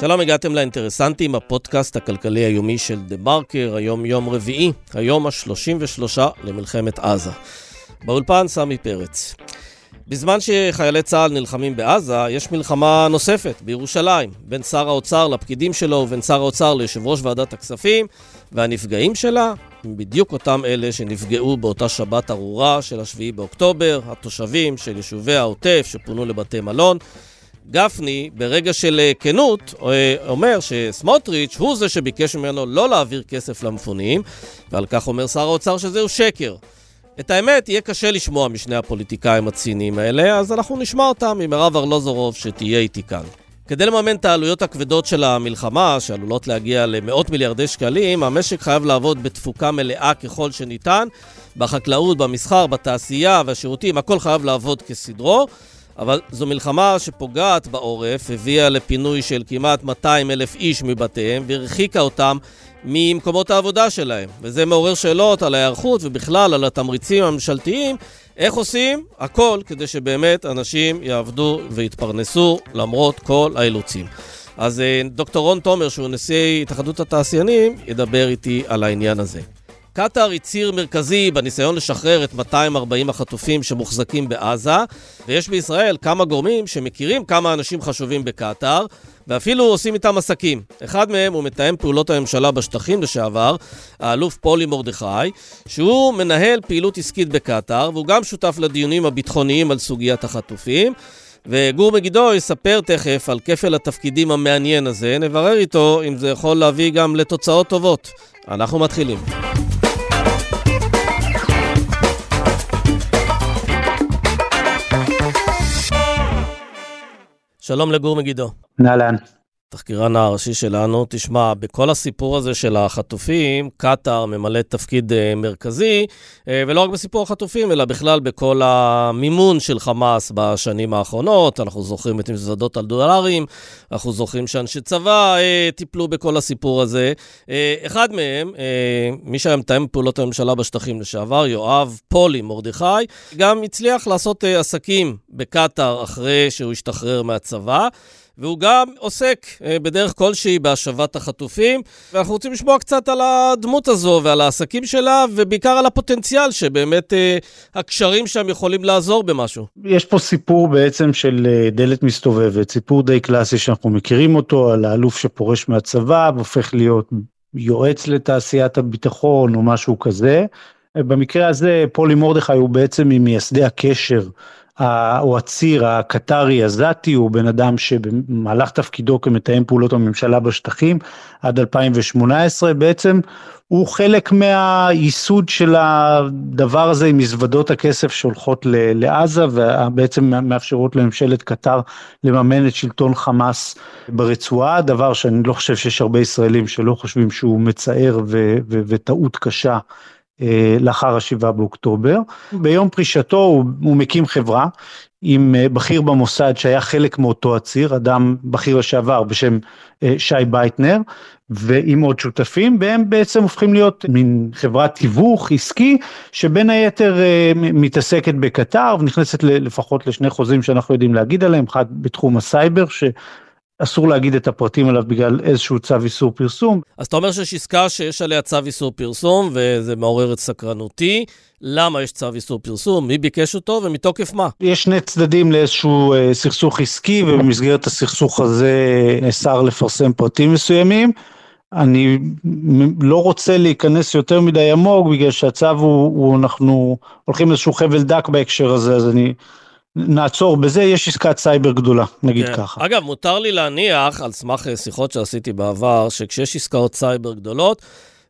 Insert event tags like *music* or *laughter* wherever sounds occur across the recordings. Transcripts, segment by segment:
שלום, הגעתם לאינטרסנטים, הפודקאסט הכלכלי היומי של דה מרקר, היום יום רביעי, היום ה-33 למלחמת עזה. באולפן סמי פרץ. בזמן שחיילי צה"ל נלחמים בעזה, יש מלחמה נוספת בירושלים, בין שר האוצר לפקידים שלו ובין שר האוצר ליושב ראש ועדת הכספים, והנפגעים שלה הם בדיוק אותם אלה שנפגעו באותה שבת ארורה של השביעי באוקטובר, התושבים של יישובי העוטף שפונו לבתי מלון. גפני, ברגע של אה, כנות, אה, אומר שסמוטריץ' הוא זה שביקש ממנו לא להעביר כסף למפונים, ועל כך אומר שר האוצר שזהו שקר. את האמת, יהיה קשה לשמוע משני הפוליטיקאים הציניים האלה, אז אנחנו נשמע אותם ממירב ארלוזורוב שתהיה איתי כאן. כדי לממן את העלויות הכבדות של המלחמה, שעלולות להגיע למאות מיליארדי שקלים, המשק חייב לעבוד בתפוקה מלאה ככל שניתן. בחקלאות, במסחר, בתעשייה והשירותים, הכל חייב לעבוד כסדרו. אבל זו מלחמה שפוגעת בעורף, הביאה לפינוי של כמעט 200 אלף איש מבתיהם והרחיקה אותם ממקומות העבודה שלהם. וזה מעורר שאלות על ההיערכות ובכלל על התמריצים הממשלתיים, איך עושים הכל כדי שבאמת אנשים יעבדו ויתפרנסו למרות כל האילוצים. אז אה, דוקטור רון תומר, שהוא נשיא התאחדות התעשיינים, ידבר איתי על העניין הזה. קטאר היא ציר מרכזי בניסיון לשחרר את 240 החטופים שמוחזקים בעזה, ויש בישראל כמה גורמים שמכירים כמה אנשים חשובים בקטאר, ואפילו עושים איתם עסקים. אחד מהם הוא מתאם פעולות הממשלה בשטחים לשעבר, האלוף פולי מרדכי, שהוא מנהל פעילות עסקית בקטאר, והוא גם שותף לדיונים הביטחוניים על סוגיית החטופים. וגור מגידו יספר תכף על כפל התפקידים המעניין הזה, נברר איתו אם זה יכול להביא גם לתוצאות טובות. אנחנו מתחילים. שלום לגור מגידו. אהלן. תחקירן הראשי שלנו, תשמע, בכל הסיפור הזה של החטופים, קטאר ממלא תפקיד uh, מרכזי, uh, ולא רק בסיפור החטופים, אלא בכלל בכל המימון של חמאס בשנים האחרונות. אנחנו זוכרים את מזוודות על דולרים, אנחנו זוכרים שאנשי צבא uh, טיפלו בכל הסיפור הזה. אחד מהם, מי שהיה מתאם פעולות הממשלה בשטחים לשעבר, יואב פולי מרדכי, גם הצליח לעשות עסקים בקטאר אחרי שהוא השתחרר מהצבא. והוא גם עוסק אה, בדרך כלשהי בהשבת החטופים. ואנחנו רוצים לשמוע קצת על הדמות הזו ועל העסקים שלה, ובעיקר על הפוטנציאל שבאמת אה, הקשרים שם יכולים לעזור במשהו. יש פה סיפור בעצם של אה, דלת מסתובבת, סיפור די קלאסי שאנחנו מכירים אותו, על האלוף שפורש מהצבא והופך להיות יועץ לתעשיית הביטחון או משהו כזה. במקרה הזה פולי מרדכי הוא בעצם ממייסדי הקשר או הציר הקטרי עזתי הוא בן אדם שבמהלך תפקידו כמתאם פעולות הממשלה בשטחים עד 2018 בעצם הוא חלק מהייסוד של הדבר הזה עם מזוודות הכסף שהולכות לעזה ובעצם מאפשרות לממשלת קטר לממן את שלטון חמאס ברצועה, דבר שאני לא חושב שיש הרבה ישראלים שלא חושבים שהוא מצער וטעות קשה לאחר השבעה באוקטובר. ביום פרישתו הוא, הוא מקים חברה עם אה, בכיר במוסד שהיה חלק מאותו הציר, אדם בכיר לשעבר בשם אה, שי בייטנר, ועם עוד שותפים, והם בעצם הופכים להיות מין חברת תיווך עסקי, שבין היתר מתעסקת בקטאר ונכנסת לפחות לשני חוזים שאנחנו יודעים להגיד עליהם, אחד בתחום הסייבר, ש... אסור להגיד את הפרטים עליו בגלל איזשהו צו איסור פרסום. אז אתה אומר שיש עסקה שיש עליה צו איסור פרסום, וזה מעורר את סקרנותי. למה יש צו איסור פרסום? מי ביקש אותו ומתוקף מה? יש שני צדדים לאיזשהו אה, סכסוך עסקי, ובמסגרת הסכסוך הזה נאסר לפרסם פרטים מסוימים. אני לא רוצה להיכנס יותר מדי עמוק, בגלל שהצו הוא, הוא אנחנו הולכים לאיזשהו חבל דק בהקשר הזה, אז אני נעצור בזה, יש עסקת סייבר גדולה, נגיד כן. ככה. אגב, מותר לי להניח, על סמך אה, שיחות שעשיתי בעבר, שכשיש עסקאות סייבר גדולות,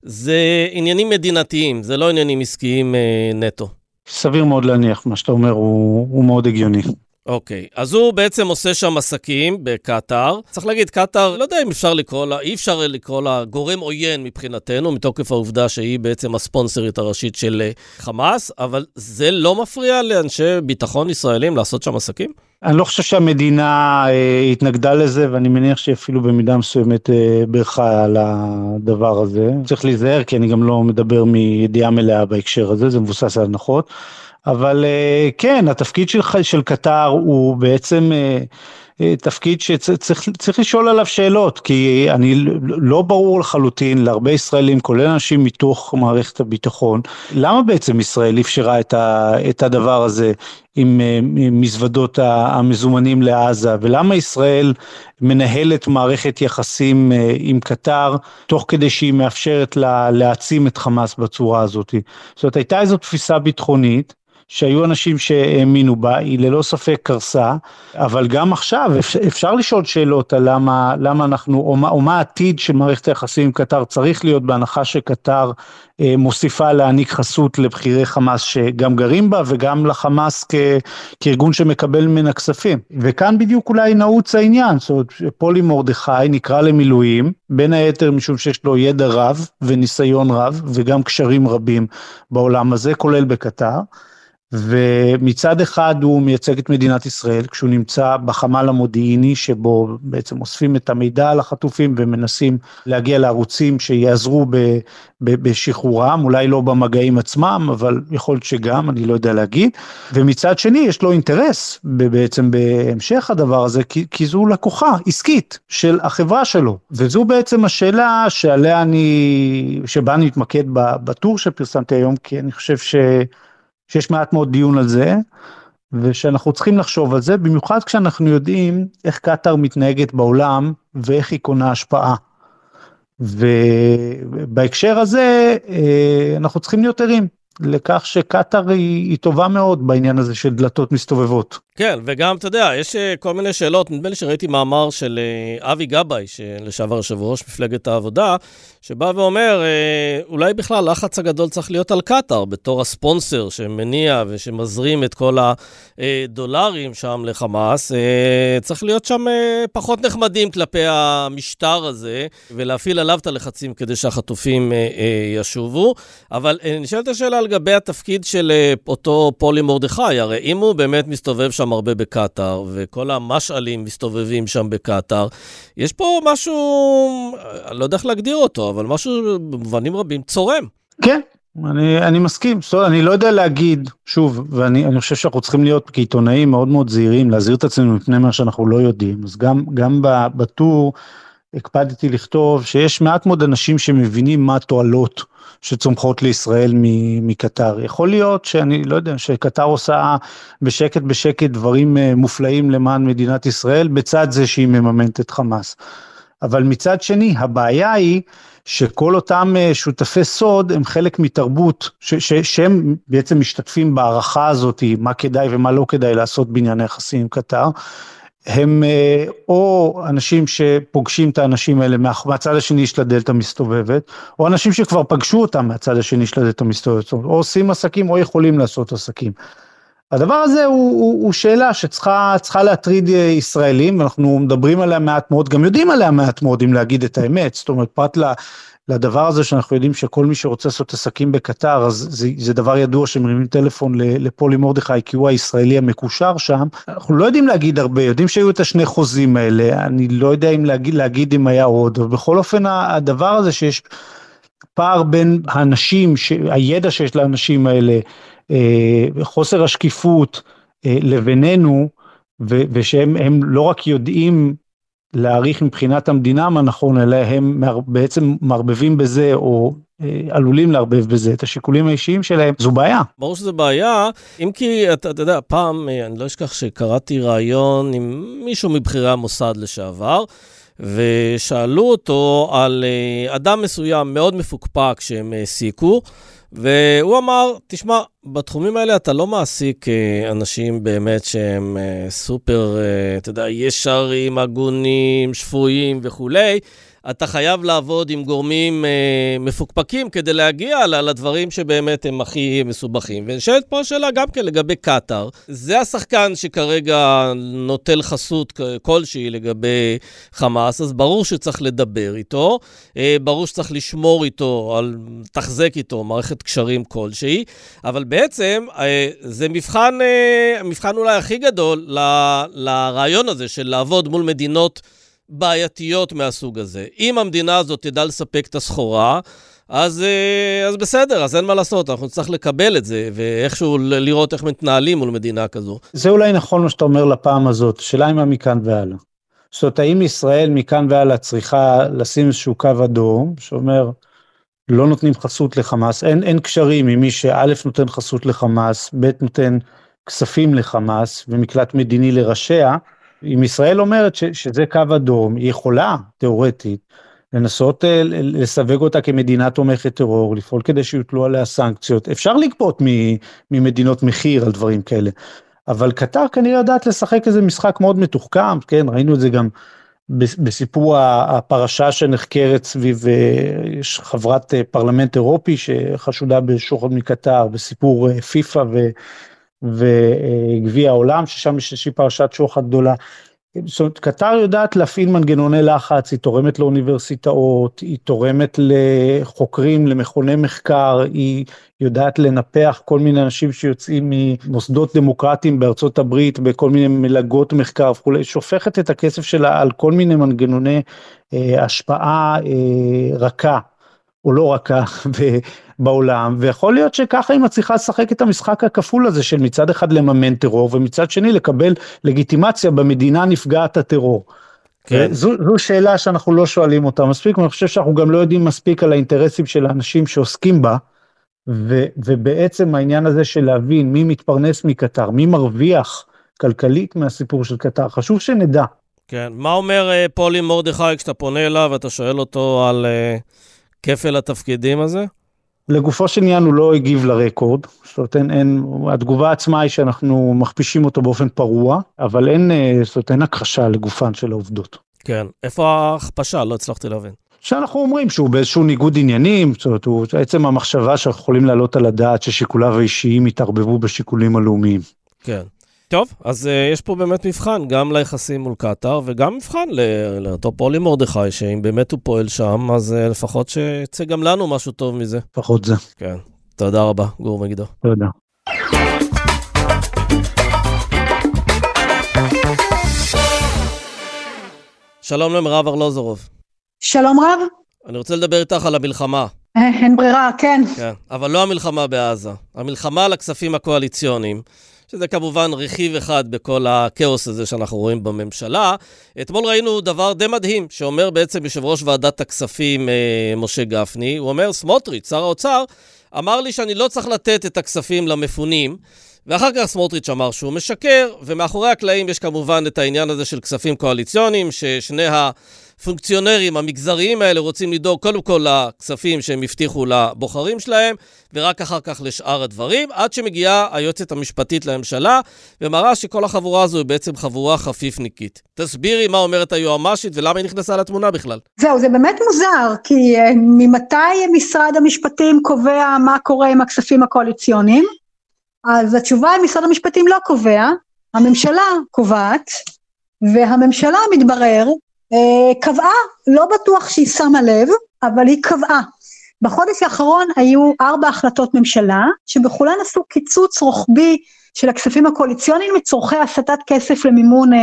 זה עניינים מדינתיים, זה לא עניינים עסקיים אה, נטו. סביר מאוד להניח, מה שאתה אומר הוא, הוא מאוד הגיוני. אוקיי, okay. אז הוא בעצם עושה שם עסקים בקטאר. צריך להגיד, קטאר, לא יודע אם אפשר לקרוא לה, אי אפשר לקרוא לה גורם עוין מבחינתנו, מתוקף העובדה שהיא בעצם הספונסרית הראשית של אה, חמאס, אבל זה לא מפריע לאנשי ביטחון ישראלים לעשות שם עסקים? אני לא חושב שהמדינה אה, התנגדה לזה, ואני מניח שהיא אפילו במידה מסוימת אה, בירכה על הדבר הזה. צריך להיזהר, כי אני גם לא מדבר מידיעה מלאה בהקשר הזה, זה מבוסס על הנחות. אבל כן, התפקיד של, של קטר הוא בעצם תפקיד שצריך לשאול עליו שאלות, כי אני לא ברור לחלוטין להרבה ישראלים, כולל אנשים מתוך מערכת הביטחון, למה בעצם ישראל אפשרה את, ה, את הדבר הזה עם, עם מזוודות המזומנים לעזה, ולמה ישראל מנהלת מערכת יחסים אה, עם קטר, תוך כדי שהיא מאפשרת לה להעצים את חמאס בצורה הזאת. זאת אומרת, הייתה איזו תפיסה ביטחונית, שהיו אנשים שהאמינו בה, היא ללא ספק קרסה, אבל גם עכשיו אפשר לשאול שאלות על למה, למה אנחנו, או מה, או מה העתיד של מערכת היחסים עם קטר צריך להיות בהנחה שקטר אה, מוסיפה להעניק חסות לבכירי חמאס שגם גרים בה וגם לחמאס כ, כארגון שמקבל ממנה כספים. וכאן בדיוק אולי נעוץ העניין, זאת אומרת פולי מרדכי נקרא למילואים, בין היתר משום שיש לו ידע רב וניסיון רב וגם קשרים רבים בעולם הזה, כולל בקטר. ומצד אחד הוא מייצג את מדינת ישראל כשהוא נמצא בחמ"ל המודיעיני שבו בעצם אוספים את המידע על החטופים ומנסים להגיע לערוצים שיעזרו ב, ב, בשחרורם, אולי לא במגעים עצמם, אבל יכול להיות שגם, אני לא יודע להגיד. ומצד שני יש לו אינטרס בעצם בהמשך הדבר הזה, כי, כי זו לקוחה עסקית של החברה שלו. וזו בעצם השאלה שעליה אני, שבה אני מתמקד בטור שפרסמתי היום, כי אני חושב ש... שיש מעט מאוד דיון על זה, ושאנחנו צריכים לחשוב על זה, במיוחד כשאנחנו יודעים איך קטאר מתנהגת בעולם ואיך היא קונה השפעה. ובהקשר הזה אה, אנחנו צריכים להיות ערים לכך שקטאר היא, היא טובה מאוד בעניין הזה של דלתות מסתובבות. כן, וגם, אתה יודע, יש אה, כל מיני שאלות, נדמה לי שראיתי מאמר של אה, אבי גבאי, לשעבר יושב ראש מפלגת העבודה, שבא ואומר, אה, אולי בכלל לחץ הגדול צריך להיות על קטאר, בתור הספונסר שמניע ושמזרים את כל הדולרים שם לחמאס, צריך להיות שם פחות נחמדים כלפי המשטר הזה, ולהפעיל עליו את הלחצים כדי שהחטופים ישובו. אבל נשאלת השאלה לגבי התפקיד של אותו פולי מרדכי, הרי אם הוא באמת מסתובב שם... הרבה בקטאר, וכל המשעלים מסתובבים שם בקטאר. יש פה משהו, אני לא יודע איך להגדיר אותו, אבל משהו במובנים רבים צורם. כן, אני, אני מסכים, אני לא יודע להגיד, שוב, ואני חושב שאנחנו צריכים להיות כעיתונאים מאוד מאוד זהירים, להזהיר את עצמנו מפני מה שאנחנו לא יודעים, אז גם, גם בטור הקפדתי לכתוב שיש מעט מאוד אנשים שמבינים מה התועלות שצומחות לישראל מקטר. יכול להיות שאני לא יודע, שקטר עושה בשקט בשקט דברים אה, מופלאים למען מדינת ישראל, בצד זה שהיא מממנת את חמאס. אבל מצד שני, הבעיה היא שכל אותם אה, שותפי סוד הם חלק מתרבות, שהם בעצם משתתפים בהערכה הזאת, מה כדאי ומה לא כדאי לעשות בענייני יחסים עם קטר. הם אה, או אנשים שפוגשים את האנשים האלה מהצד השני של הדלת המסתובבת, או אנשים שכבר פגשו אותם מהצד השני של הדלת המסתובבת, או עושים עסקים או יכולים לעשות עסקים. הדבר הזה הוא, הוא, הוא שאלה שצריכה להטריד אה, ישראלים, אנחנו מדברים עליה מעט מאוד, גם יודעים עליה מעט מאוד אם להגיד את האמת, זאת אומרת פרט. לדבר הזה שאנחנו יודעים שכל מי שרוצה לעשות עסקים בקטר, אז זה, זה דבר ידוע שמרימים טלפון לפולי מרדכי, כי הוא הישראלי המקושר שם. אנחנו לא יודעים להגיד הרבה, יודעים שהיו את השני חוזים האלה, אני לא יודע אם להגיד, להגיד אם היה עוד, בכל אופן הדבר הזה שיש פער בין האנשים, הידע שיש לאנשים האלה, אה, חוסר השקיפות אה, לבינינו, ושהם לא רק יודעים להעריך מבחינת המדינה מה נכון, אלא הם בעצם מערבבים בזה, או אה, עלולים לערבב בזה את השיקולים האישיים שלהם, זו בעיה. ברור שזו בעיה, אם כי, אתה, אתה יודע, פעם, אה, אני לא אשכח שקראתי ראיון עם מישהו מבכירי המוסד לשעבר, ושאלו אותו על אה, אדם מסוים מאוד מפוקפק שהם העסיקו, והוא אמר, תשמע, בתחומים האלה אתה לא מעסיק אה, אנשים באמת שהם אה, סופר, אה, אתה יודע, ישרים, הגונים, שפויים וכולי. אתה חייב לעבוד עם גורמים אה, מפוקפקים כדי להגיע לדברים שבאמת הם הכי מסובכים. ונשאלת פה השאלה גם כן לגבי קטאר. זה השחקן שכרגע נוטל חסות כלשהי לגבי חמאס, אז ברור שצריך לדבר איתו, אה, ברור שצריך לשמור איתו, על, תחזק איתו מערכת קשרים כלשהי, אבל בעצם אה, זה מבחן, אה, מבחן אולי הכי גדול ל, לרעיון הזה של לעבוד מול מדינות... בעייתיות מהסוג הזה. אם המדינה הזאת תדע לספק את הסחורה, אז, אה, אז בסדר, אז אין מה לעשות, אנחנו נצטרך לקבל את זה, ואיכשהו לראות איך מתנהלים מול מדינה כזו. זה אולי נכון מה שאתה אומר לפעם הזאת, שאלה מה מכאן והלאה. זאת אומרת, האם ישראל מכאן והלאה צריכה לשים איזשהו קו אדום, שאומר, לא נותנים חסות לחמאס, אין, אין קשרים עם מי שא' נותן חסות לחמאס, ב' נותן כספים לחמאס ומקלט מדיני לראשיה, אם ישראל אומרת ש, שזה קו אדום, היא יכולה, תיאורטית, לנסות אה, לסווג אותה כמדינה תומכת טרור, לפעול כדי שיוטלו עליה סנקציות. אפשר לגבות ממדינות מחיר על דברים כאלה, אבל קטר כנראה יודעת לשחק איזה משחק מאוד מתוחכם, כן, ראינו את זה גם בסיפור הפרשה שנחקרת סביב אה, חברת אה, פרלמנט אירופי שחשודה בשוחד מקטר, בסיפור פיפא וגביע העולם, ששם יש איזושהי פרשת שוחד גדולה. זאת אומרת, קטר יודעת להפעיל מנגנוני לחץ, היא תורמת לאוניברסיטאות, היא תורמת לחוקרים, למכוני מחקר, היא יודעת לנפח כל מיני אנשים שיוצאים ממוסדות דמוקרטיים בארצות הברית, בכל מיני מלגות מחקר וכולי, שופכת את הכסף שלה על כל מיני מנגנוני אה, השפעה אה, רכה. או לא רק *laughs* בעולם, ויכול להיות שככה היא מצליחה לשחק את המשחק הכפול הזה של מצד אחד לממן טרור, ומצד שני לקבל לגיטימציה במדינה נפגעת הטרור. כן. זו, זו שאלה שאנחנו לא שואלים אותה מספיק, ואני חושב שאנחנו גם לא יודעים מספיק על האינטרסים של האנשים שעוסקים בה, ו, ובעצם העניין הזה של להבין מי מתפרנס מקטר, מי מרוויח כלכלית מהסיפור של קטר, חשוב שנדע. כן, מה אומר uh, פולי מרדכי כשאתה פונה אליו ואתה שואל אותו על... Uh... כפל התפקידים הזה? לגופו של עניין הוא לא הגיב לרקורד, זאת אומרת אין, אין, התגובה עצמה היא שאנחנו מכפישים אותו באופן פרוע, אבל אין, אה, זאת אומרת אין הכחשה לגופן של העובדות. כן, איפה ההכפשה? לא הצלחתי להבין. שאנחנו אומרים שהוא באיזשהו ניגוד עניינים, זאת אומרת, הוא, עצם המחשבה שאנחנו יכולים להעלות על הדעת ששיקוליו האישיים יתערבבו בשיקולים הלאומיים. כן. טוב, אז uh, יש פה באמת מבחן, גם ליחסים מול קטאר, וגם מבחן לאותו פולי מרדכי, שאם באמת הוא פועל שם, אז uh, לפחות שיצא גם לנו משהו טוב מזה. לפחות זה. כן. תודה רבה, גור מגידו. תודה. שלום למירב ארלוזורוב. שלום רב. אני רוצה לדבר איתך על המלחמה. אה, אין ברירה, כן. כן, אבל לא המלחמה בעזה. המלחמה על הכספים הקואליציוניים. שזה כמובן רכיב אחד בכל הכאוס הזה שאנחנו רואים בממשלה. אתמול ראינו דבר די מדהים, שאומר בעצם יושב ראש ועדת הכספים אה, משה גפני, הוא אומר, סמוטריץ', שר האוצר, אמר לי שאני לא צריך לתת את הכספים למפונים. ואחר כך סמוטריץ' אמר שהוא משקר, ומאחורי הקלעים יש כמובן את העניין הזה של כספים קואליציוניים, ששני הפונקציונרים המגזריים האלה רוצים לדאוג קודם כל לכספים שהם הבטיחו לבוחרים שלהם, ורק אחר כך לשאר הדברים, עד שמגיעה היועצת המשפטית לממשלה, ומראה שכל החבורה הזו היא בעצם חבורה חפיפניקית. תסבירי מה אומרת היועמ"שית ולמה היא נכנסה לתמונה בכלל. זהו, זה באמת מוזר, כי uh, ממתי משרד המשפטים קובע מה קורה עם הכספים הקואליציוניים? אז התשובה היא משרד המשפטים לא קובע, הממשלה קובעת, והממשלה מתברר אה, קבעה, לא בטוח שהיא שמה לב, אבל היא קבעה. בחודש האחרון היו ארבע החלטות ממשלה, שבכולן עשו קיצוץ רוחבי של הכספים הקואליציוניים לצורכי הסטת כסף למימון אה,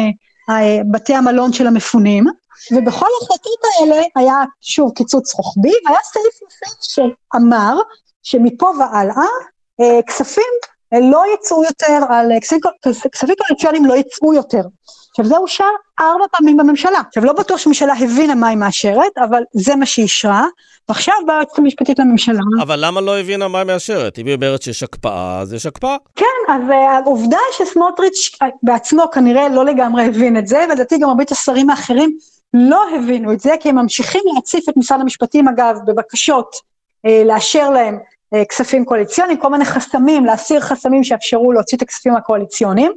אה, בתי המלון של המפונים, ובכל ההחלטות האלה היה שוב קיצוץ רוחבי, והיה סעיף נוסף שאמר שמפה והלאה אה, כספים לא יצאו יותר, על כספים קואליציוניים לא יצאו יותר. עכשיו זה אושר ארבע פעמים בממשלה. עכשיו לא בטוח שהממשלה הבינה מה היא מאשרת, אבל זה מה שהיא אישרה, ועכשיו באה היועצת המשפטית לממשלה. אבל למה לא הבינה מה היא מאשרת? אם היא אומרת שיש הקפאה, אז יש הקפאה. כן, אז אה, העובדה שסמוטריץ' בעצמו כנראה לא לגמרי הבין את זה, ולדעתי גם הרבה השרים האחרים לא הבינו את זה, כי הם ממשיכים להציף את משרד המשפטים אגב בבקשות אה, לאשר להם אה, כספים קואליציוניים, כל מיני חסמים, להסיר חסמים שיאפשרו להוציא את הכספים הקואליציוניים.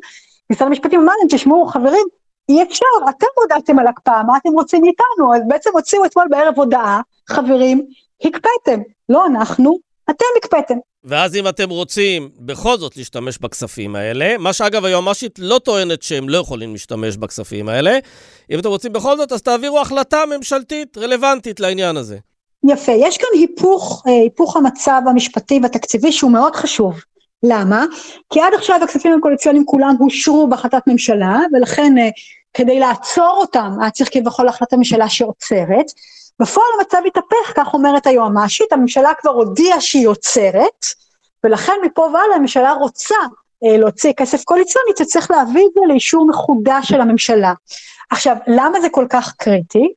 משרד המשפטים אמר להם, תשמעו חברים, אי אפשר, אתם הודעתם על הקפאה, מה אתם רוצים מאיתנו? אז בעצם הוציאו אתמול בערב הודעה, חברים, הקפאתם, לא אנחנו, אתם הקפאתם. ואז אם אתם רוצים בכל זאת להשתמש בכספים האלה, מה שאגב היועמ"שית לא טוענת שהם לא יכולים להשתמש בכספים האלה, אם אתם רוצים בכל זאת, אז תעבירו החלטה ממשלתית רלוונטית לעניין הזה. יפה, יש כאן היפוך, אה, היפוך המצב המשפטי והתקציבי שהוא מאוד חשוב. למה? כי עד עכשיו הכספים הקואליציוניים כולם אושרו בהחלטת ממשלה, ולכן אה, כדי לעצור אותם היה צריך כביכול החלטת ממשלה שעוצרת, בפועל המצב התהפך, כך אומרת היועמ"שית, הממשלה כבר הודיעה שהיא עוצרת, ולכן מפה והלאה הממשלה רוצה אה, להוציא כסף קואליציוני, צריך להביא את זה לאישור מחודש של הממשלה. עכשיו, למה זה כל כך קריטי?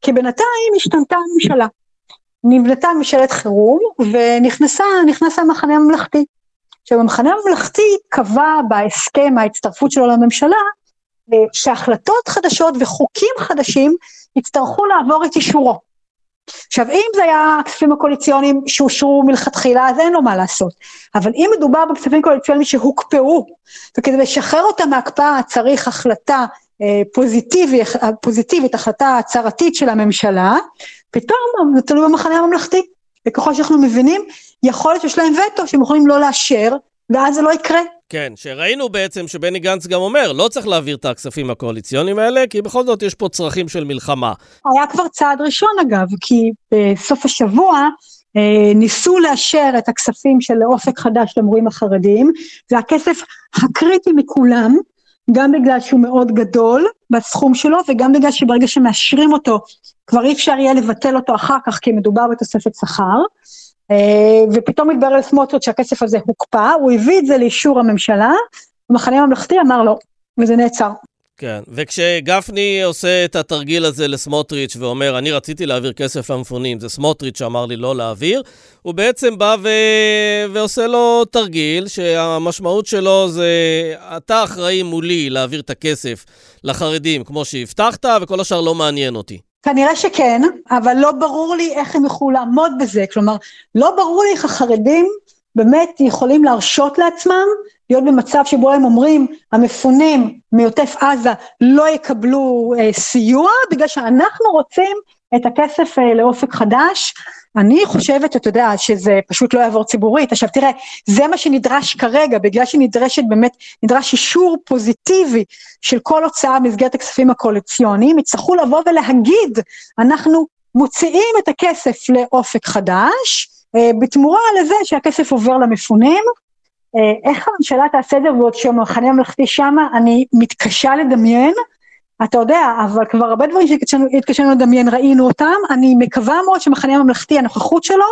כי בינתיים השתנתה הממשלה. נבנתה ממשלת חירום ונכנס המחנה הממלכתי. עכשיו המחנה הממלכתי קבע בהסכם ההצטרפות שלו לממשלה אה, שהחלטות חדשות וחוקים חדשים יצטרכו לעבור את אישורו. עכשיו אם זה היה הכספים הקואליציוניים שאושרו מלכתחילה אז אין לו מה לעשות, אבל אם מדובר בכספים קואליציוניים שהוקפאו וכדי לשחרר אותם מהקפאה צריך החלטה אה, פוזיטיבית, פוזיטיבית, החלטה הצהרתית של הממשלה, פתאום זה תלוי במחנה הממלכתי. וככל שאנחנו מבינים, יכול להיות שיש להם וטו שהם יכולים לא לאשר, ואז זה לא יקרה. כן, שראינו בעצם שבני גנץ גם אומר, לא צריך להעביר את הכספים הקואליציוניים האלה, כי בכל זאת יש פה צרכים של מלחמה. היה כבר צעד ראשון אגב, כי בסוף השבוע אה, ניסו לאשר את הכספים של אופק חדש למורים החרדים, זה הכסף הקריטי מכולם, גם בגלל שהוא מאוד גדול בסכום שלו, וגם בגלל שברגע שמאשרים אותו, כבר אי אפשר יהיה לבטל אותו אחר כך, כי מדובר בתוספת שכר. אה, ופתאום התברר לסמוטריץ' שהכסף הזה הוקפא, הוא הביא את זה לאישור הממשלה, המחנה הממלכתי אמר לא, וזה נעצר. כן, וכשגפני עושה את התרגיל הזה לסמוטריץ' ואומר, אני רציתי להעביר כסף למפונים, זה סמוטריץ' שאמר לי לא להעביר, הוא בעצם בא ו... ועושה לו תרגיל שהמשמעות שלו זה, אתה אחראי מולי להעביר את הכסף לחרדים כמו שהבטחת, וכל השאר לא מעניין אותי. כנראה שכן, אבל לא ברור לי איך הם יוכלו לעמוד בזה, כלומר, לא ברור לי איך החרדים באמת יכולים להרשות לעצמם להיות במצב שבו הם אומרים, המפונים מעוטף עזה לא יקבלו אה, סיוע, בגלל שאנחנו רוצים את הכסף אה, לאופק חדש. אני חושבת, אתה יודע, שזה פשוט לא יעבור ציבורית. עכשיו תראה, זה מה שנדרש כרגע, בגלל שנדרשת באמת, נדרש אישור פוזיטיבי של כל הוצאה במסגרת הכספים הקואליציוניים, יצטרכו לבוא ולהגיד, אנחנו מוציאים את הכסף לאופק חדש, אה, בתמורה לזה שהכסף עובר למפונים. אה, איך הממשלה תעשה את זה ועוד שהמחנה הממלכתי שמה, אני מתקשה לדמיין. אתה יודע, אבל כבר הרבה דברים שהתקשינו לדמיין ראינו אותם, אני מקווה מאוד שמחנה הממלכתי, הנוכחות שלו,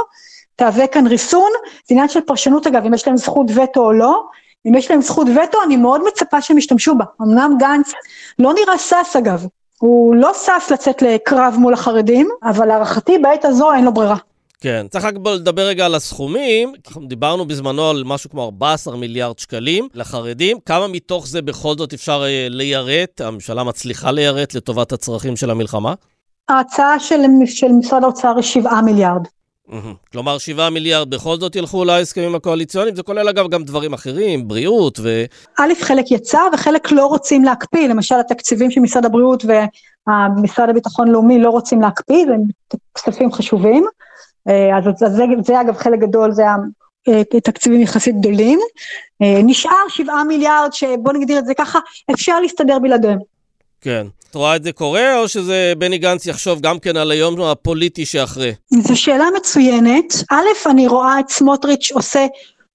תהווה כאן ריסון, זה עניין של פרשנות אגב, אם יש להם זכות וטו או לא, אם יש להם זכות וטו, אני מאוד מצפה שהם ישתמשו בה. אמנם גנץ לא נראה שש אגב, הוא לא שש לצאת לקרב מול החרדים, אבל להערכתי בעת הזו אין לו ברירה. כן, צריך רק לדבר רגע על הסכומים. אנחנו דיברנו בזמנו על משהו כמו 14 מיליארד שקלים לחרדים. כמה מתוך זה בכל זאת אפשר אה, ליירט, הממשלה מצליחה ליירט לטובת הצרכים של המלחמה? ההצעה של, של משרד האוצר היא 7 מיליארד. כלומר, 7 מיליארד בכל זאת ילכו להסכמים הקואליציוניים, זה כולל אגב גם דברים אחרים, בריאות ו... א', חלק יצא וחלק לא רוצים להקפיא, למשל התקציבים של משרד הבריאות ומשרד הביטחון לאומי לא רוצים להקפיא, זה כספים חשובים. אה, אז זה, זה, זה אגב חלק גדול, זה אה, יחסית גדולים. אה, נשאר שבעה מיליארד שבוא נגדיר את זה ככה, אפשר להסתדר בלעדיהם. כן. את רואה את זה קורה, או שזה בני גנץ יחשוב גם כן על היום הפוליטי שאחרי? זו שאלה מצוינת. א', אני רואה את סמוטריץ' עושה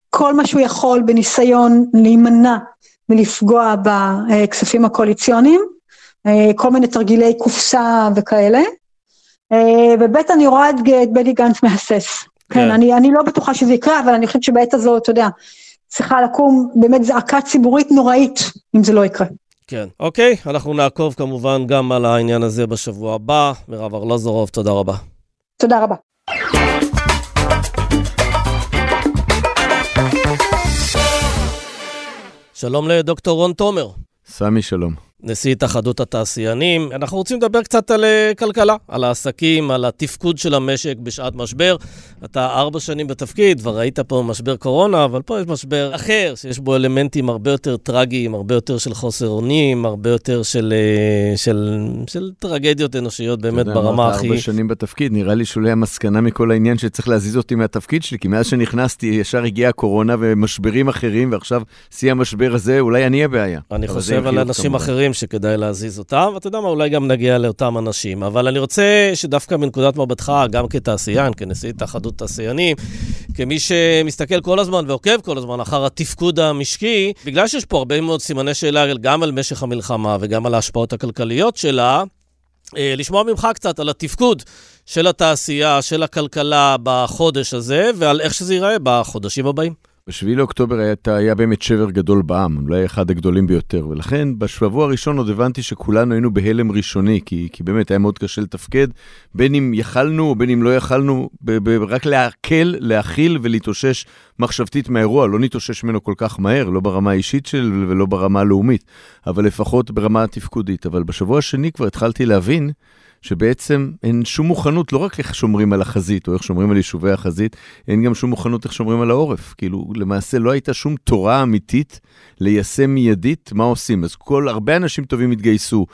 כל מה שהוא יכול בניסיון להימנע מלפגוע בכספים הקואליציוניים, כל מיני תרגילי קופסה וכאלה. אה, וב' אני רואה את בני גנץ מהסס. כן, כן אני, אני לא בטוחה שזה יקרה, אבל אני חושבת שבעת הזאת, אתה יודע, צריכה לקום באמת זעקה ציבורית נוראית, אם זה לא יקרה. כן, אוקיי, אנחנו נעקוב כמובן גם על העניין הזה בשבוע הבא. מירב ארלוזורוב, תודה רבה. תודה רבה. שלום לדוקטור רון תומר. סמי, שלום. נשיא התאחדות התעשיינים. אנחנו רוצים לדבר קצת על אה, כלכלה, על העסקים, על התפקוד של המשק בשעת משבר. אתה ארבע שנים בתפקיד, כבר ראית פה משבר קורונה, אבל פה יש משבר אחר, שיש בו אלמנטים הרבה יותר טרגיים, הרבה יותר של חוסר אונים, הרבה יותר של, אה, של, של טרגדיות אנושיות באמת ברמה הכי... יודע, ארבע שנים בתפקיד, נראה לי שאולי המסקנה מכל העניין שצריך להזיז אותי מהתפקיד שלי, כי מאז שנכנסתי ישר הגיעה הקורונה ומשברים אחרים, ועכשיו שיא המשבר הזה, אולי אני הבעיה. אני חושב על אנשים אחרים. שכדאי להזיז אותם, ואתה יודע מה, אולי גם נגיע לאותם אנשים. אבל אני רוצה שדווקא מנקודת מבטך, גם כתעשיין, כנשיא התאחדות תעשיינים, כמי שמסתכל כל הזמן ועוקב כל הזמן אחר התפקוד המשקי, בגלל שיש פה הרבה מאוד סימני שאלה גם על משך המלחמה וגם על ההשפעות הכלכליות שלה, אה, לשמוע ממך קצת על התפקוד של התעשייה, של הכלכלה בחודש הזה, ועל איך שזה ייראה בחודשים הבאים. ב-7 לאוקטובר היה, היה באמת שבר גדול בעם, אולי אחד הגדולים ביותר, ולכן בשבוע הראשון עוד הבנתי שכולנו היינו בהלם ראשוני, כי, כי באמת היה מאוד קשה לתפקד, בין אם יכלנו או בין אם לא יכלנו, ב- ב- רק להקל, להכיל ולהתאושש מחשבתית מהאירוע, לא נתאושש ממנו כל כך מהר, לא ברמה האישית של ולא ברמה הלאומית, אבל לפחות ברמה התפקודית. אבל בשבוע השני כבר התחלתי להבין שבעצם אין שום מוכנות, לא רק איך שומרים על החזית או איך שומרים על יישובי החזית, אין גם שום מוכנות איך שומרים על העורף. כאילו, למעשה לא הייתה שום תורה אמיתית ליישם מיידית מה עושים. אז כל, הרבה אנשים טובים התגייסו.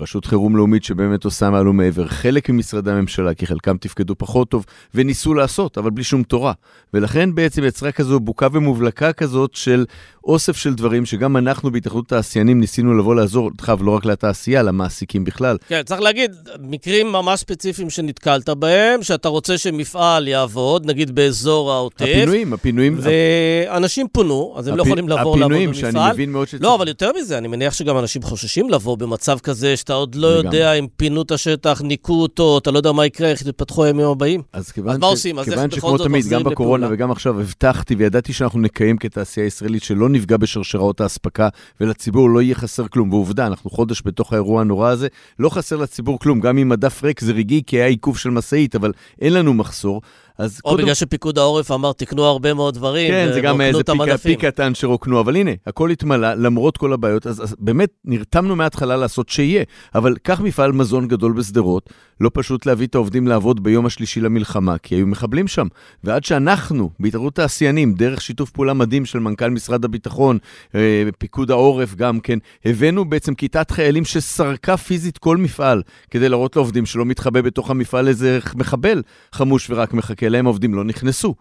רשות חירום לאומית שבאמת עושה מעל ומעבר, חלק ממשרדי הממשלה, כי חלקם תפקדו פחות טוב, וניסו לעשות, אבל בלי שום תורה. ולכן בעצם יצרה כזו בוקה ומובלקה כזאת של אוסף של דברים שגם אנחנו בהתאחדות תעשיינים ניסינו לבוא לעזור, דרך לא רק לתעשייה, למעסיקים בכלל. כן, צריך להגיד, מקרים ממש ספציפיים שנתקלת בהם, שאתה רוצה שמפעל יעבוד, נגיד באזור העוטף. הפינויים, הפינויים. ואנשים פונו, אז הם לא יכולים לעבור לעבוד במפעל. הפינויים, שאני מבין מאוד שצריך. לא, אבל יותר מזה, אני מניח שגם אנשים חוששים לבוא במצב כזה, שאתה עוד לא יודע אם פינו את השטח, ניקו אותו, אתה לא יודע מה יקרה, איך יתפתחו הימים הבאים. אז כיוון אז מה עושים? אז שכמו תמיד, גם בקורונה וגם עכשיו, הבטחתי וידעתי שאנחנו נקיים כתעשייה ישראלית שלא נפגע בשרשראות האספקה, ולציבור לא יהיה חסר כלום. ועובדה, אנחנו חודש בתוך האירוע הנורא הזה, לא חסר לציבור כלום. גם אם מדף ריק זה רגעי, כי היה עיכוב של משאית, אבל אין לנו מחסור. אז או קודם... בגלל שפיקוד העורף אמר, תקנו הרבה מאוד דברים, כן, זה גם איזה פיק, קטן שרוקנו, אבל הנה, הכל התמלא, למרות כל הבעיות, אז, אז באמת נרתמנו מההתחלה לעשות שיהיה. אבל קח מפעל מזון גדול בשדרות, לא פשוט להביא את העובדים לעבוד ביום השלישי למלחמה, כי היו מחבלים שם. ועד שאנחנו, בהתערבות תעשיינים, דרך שיתוף פעולה מדהים של מנכ"ל משרד הביטחון, אה, פיקוד העורף גם כן, הבאנו בעצם כיתת חיילים שסרקה פיזית כל מפעל, כדי להראות לעובדים שלא מתחבא בתוך המפעל איזה מחבל חמוש ורק מחכה להם, עובדים לא נכנסו.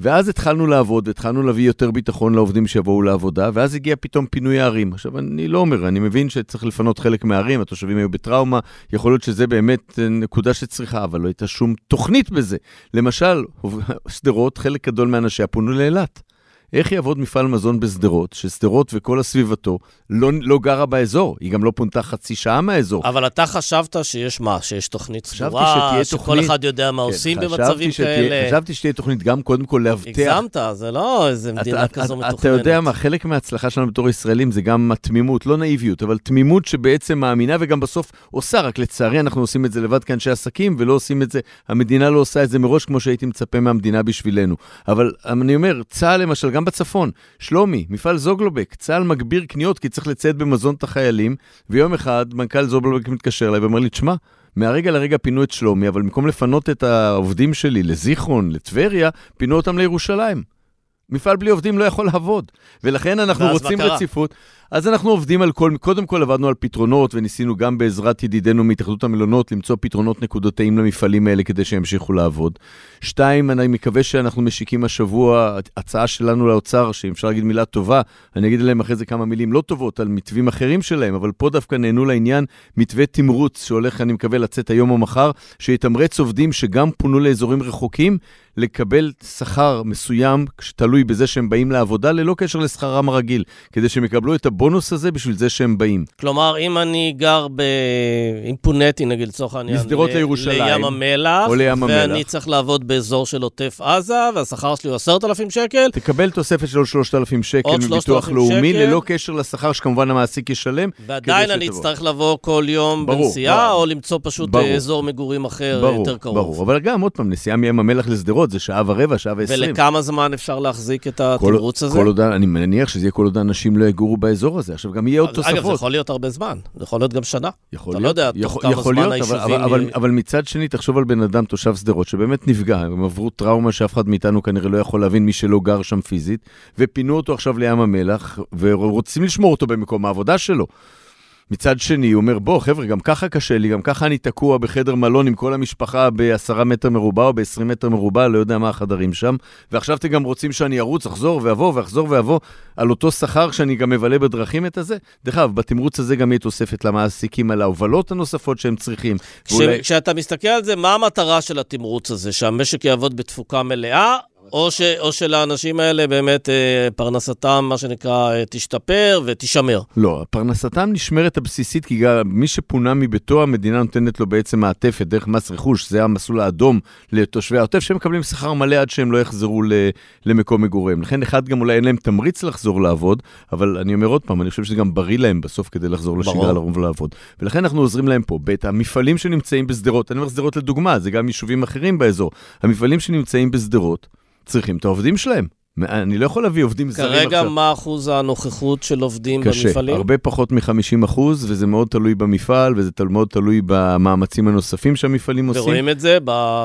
ואז התחלנו לעבוד, התחלנו להביא יותר ביטחון לעובדים שיבואו לעבודה, ואז הגיע פתאום פינוי הערים. עכשיו, אני לא אומר, אני מבין שצריך לפנות חלק מהערים, התושבים היו בטראומה, יכול להיות שזה באמת נקודה שצריכה, אבל לא הייתה שום תוכנית בזה. למשל, *laughs* שדרות, חלק גדול מאנשיה פונו לאילת. איך יעבוד מפעל מזון בשדרות, ששדרות וכל הסביבתו לא, לא גרה באזור, היא גם לא פונתה חצי שעה מהאזור. אבל אתה חשבת שיש מה, שיש תוכנית סדורה, שכל תוכנית... אחד יודע מה כן, עושים במצבים שתהיה, כאלה. חשבתי שתהיה תוכנית גם קודם כל להבטיח... הגזמת, זה לא איזה מדינה אתה, כזו מתוכננת. אתה יודע מה, חלק מההצלחה שלנו בתור ישראלים זה גם התמימות, לא נאיביות, אבל תמימות שבעצם מאמינה וגם בסוף עושה, רק לצערי אנחנו עושים את זה לבד כאנשי עסקים, ולא עושים את זה, המדינה לא עושה את זה מראש כמו שהייתי מצפה מהמדינה בשבילנו. אבל אני אומר, צה"ל למשל, גם בצפון, שלומי, מפעל זוגלובק, צה"ל מגביר קניות כי צריך לצייד במזון את החיילים, ויום אחד מנכ"ל זוגלובק מתקשר אליי ואומר לי, תשמע, מהרגע לרגע פינו את שלומי, אבל במקום לפנות את העובדים שלי לזיכרון, לטבריה, פינו אותם לירושלים. מפעל בלי עובדים לא יכול לעבוד, ולכן אנחנו רוצים רציפות. אז אנחנו עובדים על כל, קודם כל עבדנו על פתרונות וניסינו גם בעזרת ידידינו מהתאחדות המלונות למצוא פתרונות נקודתיים למפעלים האלה כדי שימשיכו לעבוד. שתיים, אני מקווה שאנחנו משיקים השבוע הצעה שלנו לאוצר, שאם אפשר להגיד מילה טובה, אני אגיד להם אחרי זה כמה מילים לא טובות על מתווים אחרים שלהם, אבל פה דווקא נהנו לעניין מתווה תמרוץ שהולך, אני מקווה, לצאת היום או מחר, שיתמרץ עובדים שגם פונו לאזורים רחוקים, לקבל שכר מסוים, שתלוי בזה שהם באים לעבודה, ללא קשר לשכרם הרגיל, כדי שהם יקבלו את הבונוס הזה בשביל זה שהם באים. כלומר, אם אני גר ב... אם פונאתי, נגיד, לצורך העניין, משדרות לירושלים, לים המלח, או לים המלח, ואני צריך לעבוד באזור של עוטף עזה, והשכר שלי הוא 10,000 שקל. תקבל תוספת של עוד 3,000 שקל מביטוח לאומי, שקל. ללא קשר לשכר שכמובן המעסיק ישלם. ועדיין אני אצטרך לבוא כל יום ברור, בנסיעה, ברור. או למצוא פשוט ברור. אזור מגורים אחר ברור, יותר קרוב. ברור, אבל גם, עוד פעם, נסיעה מים המלח לשדרות זה שעה ורבע, שעה ועשרים. ולכמה זמן אפשר להחזיק את התמרוץ הזה? כל עוד, אני מניח שזה יהיה כל עוד האנשים לא יגורו באזור הזה. עכשיו, גם יהיה עוד תוספות. אגב, זה יכול להיות הרבה זמן, זה יכול להיות גם שנה. יכול אתה לא יודע תוך כמה זמן היישובים... אבל, אבל, אבל מצד שני, תחשוב על בן אדם, תושב שדרות, שבאמת נפגע, הם עברו טראומה שאף אחד מאיתנו כנראה לא יכול להבין, מי שלא גר שם פיזית, ופינו אותו עכשיו לים המלח, ורוצים לשמור אותו במקום העבודה שלו. מצד שני, הוא אומר, בוא, חבר'ה, גם ככה קשה לי, גם ככה אני תקוע בחדר מלון עם כל המשפחה ב-10 מטר מרובע או ב-20 מטר מרובע, לא יודע מה החדרים שם, ועכשיו אתם גם רוצים שאני ארוץ, אחזור ואבוא ואחזור ואבוא על אותו שכר שאני גם מבלה בדרכים את הזה? דרך אגב, בתמרוץ הזה גם יהיה תוספת למעסיקים על ההובלות הנוספות שהם צריכים. כש, ואולי... כשאתה מסתכל על זה, מה המטרה של התמרוץ הזה? שהמשק יעבוד בתפוקה מלאה? או, ש, או שלאנשים האלה באמת אה, פרנסתם, מה שנקרא, אה, תשתפר ותישמר. לא, פרנסתם נשמרת הבסיסית, כי גם מי שפונה מביתו, המדינה נותנת לו בעצם מעטפת דרך מס רכוש, זה המסלול האדום לתושבי העוטף, שהם מקבלים שכר מלא עד שהם לא יחזרו ל, למקום מגוריהם. לכן, אחד, גם אולי אין להם תמריץ לחזור לעבוד, אבל אני אומר עוד פעם, אני חושב שזה גם בריא להם בסוף כדי לחזור לשגרה לרוב ולעבוד. ולכן אנחנו עוזרים להם פה. בית המפעלים שנמצאים בשדרות, אני אומר שדרות לדוגמה, זה גם יישובים אחרים באזור. המפעלים שנמצאים בשדרות צריכים את העובדים שלהם. אני לא יכול להביא עובדים זרים עכשיו. כרגע מה אחוז הנוכחות של עובדים קשה, במפעלים? קשה, הרבה פחות מ-50 אחוז, וזה מאוד תלוי במפעל, וזה מאוד תלוי במאמצים הנוספים שהמפעלים עושים. ורואים את זה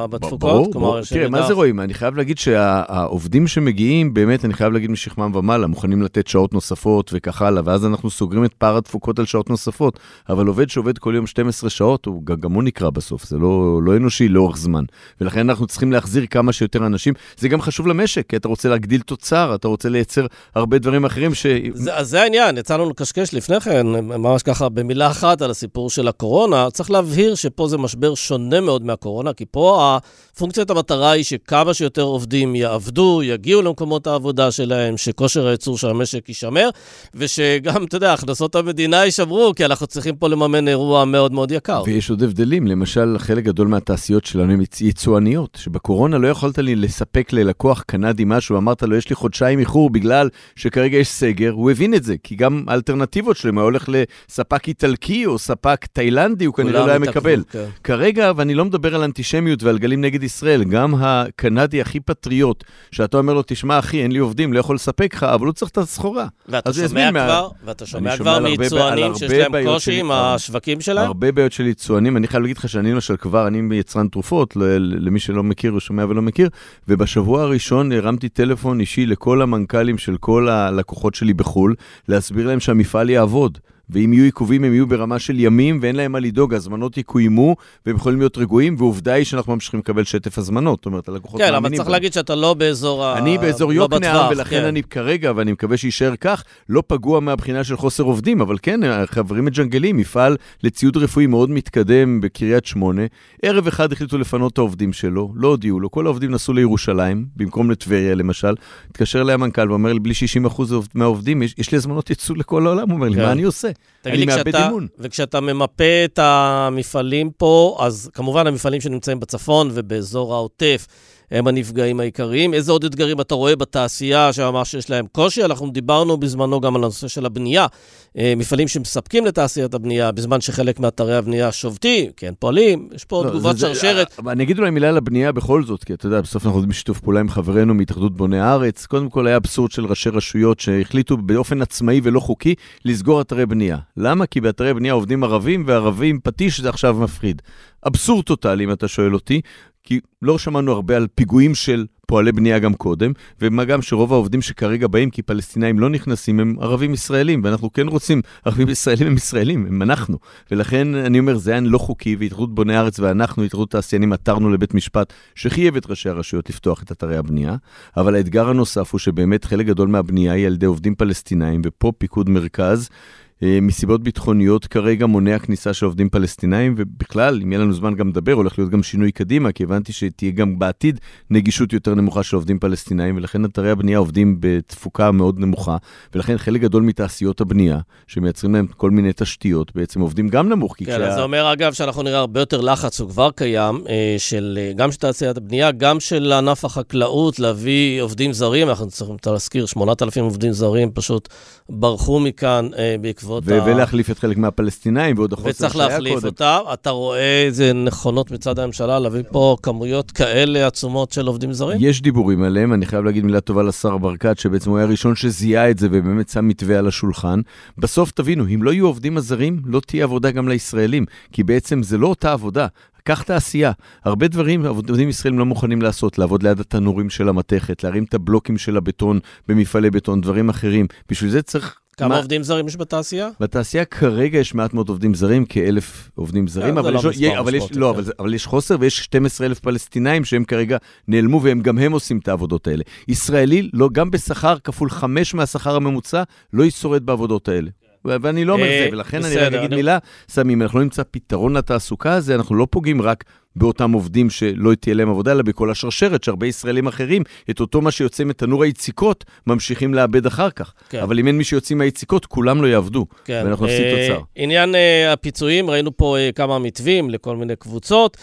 בתפוקות? ברור, ברור. תראה, מה זה רואים? אני חייב להגיד שהעובדים שמגיעים, באמת, אני חייב להגיד משכמם ומעלה, מוכנים לתת שעות נוספות וכך הלאה, ואז אנחנו סוגרים את פער התפוקות על שעות נוספות. אבל עובד שעובד כל יום 12 שעות, הוא, גם הוא נקרא בסוף, זה לא, לא אנושי לאורך זמן. ולכן אנחנו צריכים להחזיר כמה שיותר אנשים. זה גם חשוב למשק, כי אתה רוצה להגדיל תוצר, אתה רוצה לייצר הרבה דברים אחרים ש... זה, אז זה העניין, יצא לנו לקשקש לפני כן, ממש ככה במילה אחת על הסיפור של הקורונה. צריך להבהיר שפה זה משבר שונה מאוד מהקורונה, כי פה הפונקציית המטרה היא שכמה שיותר עובדים יעבדו, יגיעו למקומות העבודה שלהם, שכושר הייצור של המשק יישמר, ושגם, אתה יודע, הכנסות המדינה יישמרו, כי אנחנו צריכים פה לממן אירוע מאוד מאוד יקר. ויש עוד הבדלים, למשל, חלק גדול מהתעשיות שלנו הן יצואניות, שבקורונה לא יכולת לי לספק ללקוח קנדי משהו, אמרת לו, יש לי חודשיים איחור בגלל שכרגע יש סגר, הוא הבין את זה, כי גם האלטרנטיבות שלהם, הוא הולך לספק איטלקי או ספק תאילנדי, הוא כנראה לא היה מקבל. כן. כרגע, ואני לא מדבר על אנטישמיות ועל גלים נגד ישראל, גם הקנדי הכי פטריוט, שאתה אומר לו, תשמע אחי, אין לי עובדים, לא יכול לספק לך, אבל הוא צריך את הסחורה. ואתה שומע כבר. ואתה שומע כבר מיצואנים שיש להם קושי עם השווקים שלהם? הרבה בעיות של יצואנים, אני חייב להגיד לך שאני למשל כבר, אני יצרן תרופות, למי שלא מכיר, שומע ולא מכיר, ובשבוע הראשון הרמתי טלפון אישי לכל המנכ"לים של כל הלקוחות שלי בחו"ל, להסביר להם שהמפעל יעבוד. ואם יהיו עיכובים, הם יהיו ברמה של ימים, ואין להם מה לדאוג, הזמנות יקוימו, והם יכולים להיות רגועים, ועובדה היא שאנחנו ממשיכים לקבל שטף הזמנות. זאת אומרת, הלקוחות כן, מאמינים. כן, אבל צריך להגיד שאתה לא באזור ה... אני באזור לא יוקנעם, ולכן כן. אני כרגע, ואני מקווה שיישאר כך, לא פגוע מהבחינה של חוסר עובדים, אבל כן, חברים מג'נגלים, מפעל לציוד רפואי מאוד מתקדם בקריית שמונה. ערב אחד החליטו לפנות את העובדים שלו, לא הודיעו לו, כל העובדים נסעו לירושלים, במקום לטבריה למשל. התקשר אליי המנכ"ל ואומר לי, בלי 60% מהעובדים, יש, יש לי הזמנות יצוא לכל העולם, הוא אומר לי, כן. מה אני עושה? אני מאבד אימון. וכשאתה ממפה את המפעלים פה, אז כמובן המפעלים שנמצאים בצפון ובאזור העוטף, הם הנפגעים העיקריים. איזה עוד אתגרים אתה רואה בתעשייה שממש יש להם קושי? אנחנו דיברנו בזמנו גם על הנושא של הבנייה. אה, מפעלים שמספקים לתעשיית הבנייה, בזמן שחלק מאתרי הבנייה שובתים, כן, פועלים, יש פה לא, תגובת שרשרת. זה, אני אגיד אולי מילה על הבנייה בכל זאת, כי אתה יודע, בסוף אנחנו בשיתוף פעולה עם חברינו מהתאחדות בוני הארץ. קודם כל היה אבסורד של ראשי רשויות שהחליטו באופן עצמאי ולא חוקי לסגור אתרי בנייה. למה? כי באתרי בנייה עובדים ערבים, וערבים פטיש זה עכשיו מפחיד. אבסורד טוטאלי, אם אתה שואל אותי. כי לא שמענו הרבה על פיגועים של פועלי בנייה גם קודם, ומה גם שרוב העובדים שכרגע באים, כי פלסטינאים לא נכנסים, הם ערבים ישראלים, ואנחנו כן רוצים, ערבים ישראלים הם ישראלים, הם אנחנו. ולכן אני אומר, זה היה לא חוקי, והתאחדות בוני הארץ ואנחנו, התאחדות תעשיינים, עתרנו לבית משפט שחייב את ראשי הרשויות לפתוח את אתרי הבנייה, אבל האתגר הנוסף הוא שבאמת חלק גדול מהבנייה היא על ידי עובדים פלסטינאים, ופה פיקוד מרכז. אה, מסיבות ביטחוניות כרגע מונע כניסה של עובדים פלסטינאים, ובכלל, אם יהיה לנו זמן גם לדבר, הולך להיות גם שינוי קדימה, כי הבנתי שתהיה גם בעתיד נגישות יותר נמוכה של עובדים פלסטינאים, ולכן אתרי הבנייה עובדים בתפוקה מאוד נמוכה, ולכן חלק גדול מתעשיות הבנייה, שמייצרים להם כל מיני תשתיות, בעצם עובדים גם נמוך. כן, כשה... זה אומר, אגב, שאנחנו נראה הרבה יותר לחץ, הוא כבר קיים, אה, של, אה, גם של תעשיית הבנייה, גם של ענף החקלאות, להביא עובדים זרים, אנחנו צריכים להזכיר, 8,000 עובדים זרים פשוט ברחו מכאן בעקבות... ו- ה... ולהחליף את חלק מהפלסטינאים ועוד החוסר שהיה קודם. וצריך להחליף אותם. אתה רואה איזה נכונות מצד הממשלה להביא פה כמויות כאלה עצומות של עובדים זרים? יש דיבורים עליהם, אני חייב להגיד מילה טובה לשר ברקת, שבעצם הוא היה הראשון שזיהה את זה ובאמת שם מתווה על השולחן. בסוף תבינו, אם לא יהיו עובדים הזרים, לא תהיה עבודה גם לישראלים, כי בעצם זה לא אותה עבודה. קח תעשייה. הרבה דברים עובדים ישראלים לא מוכנים לעשות, לעבוד ליד התנורים של המתכת, להרים את הבלוקים של הבטון במפעלי בטון, דברים אחרים. בשביל זה צריך כמה מה... עובדים זרים יש בתעשייה? בתעשייה כרגע יש מעט מאוד עובדים זרים, כאלף עובדים זרים, אבל, לא יש, מספר, אבל, יש, לא, אבל, אבל יש חוסר ויש 12 אלף פלסטינאים שהם כרגע נעלמו והם גם הם עושים את העבודות האלה. ישראלי, לא, גם בשכר כפול חמש מהשכר הממוצע, לא ישורד בעבודות האלה. ואני לא אומר זה, אה, ולכן אני רק אגיד מילה, סמי, אם אנחנו לא נמצא פתרון לתעסוקה הזה, אנחנו לא פוגעים רק באותם עובדים שלא תהיה להם עבודה, אלא בכל השרשרת, שהרבה ישראלים אחרים, את אותו מה שיוצא מתנור היציקות, ממשיכים לאבד אחר כך. כן. אבל אם אין מי שיוצאים מהיציקות, כולם לא יעבדו, כן. ואנחנו נפסיד אה, תוצר. עניין אה, הפיצויים, ראינו פה כמה מתווים לכל מיני קבוצות,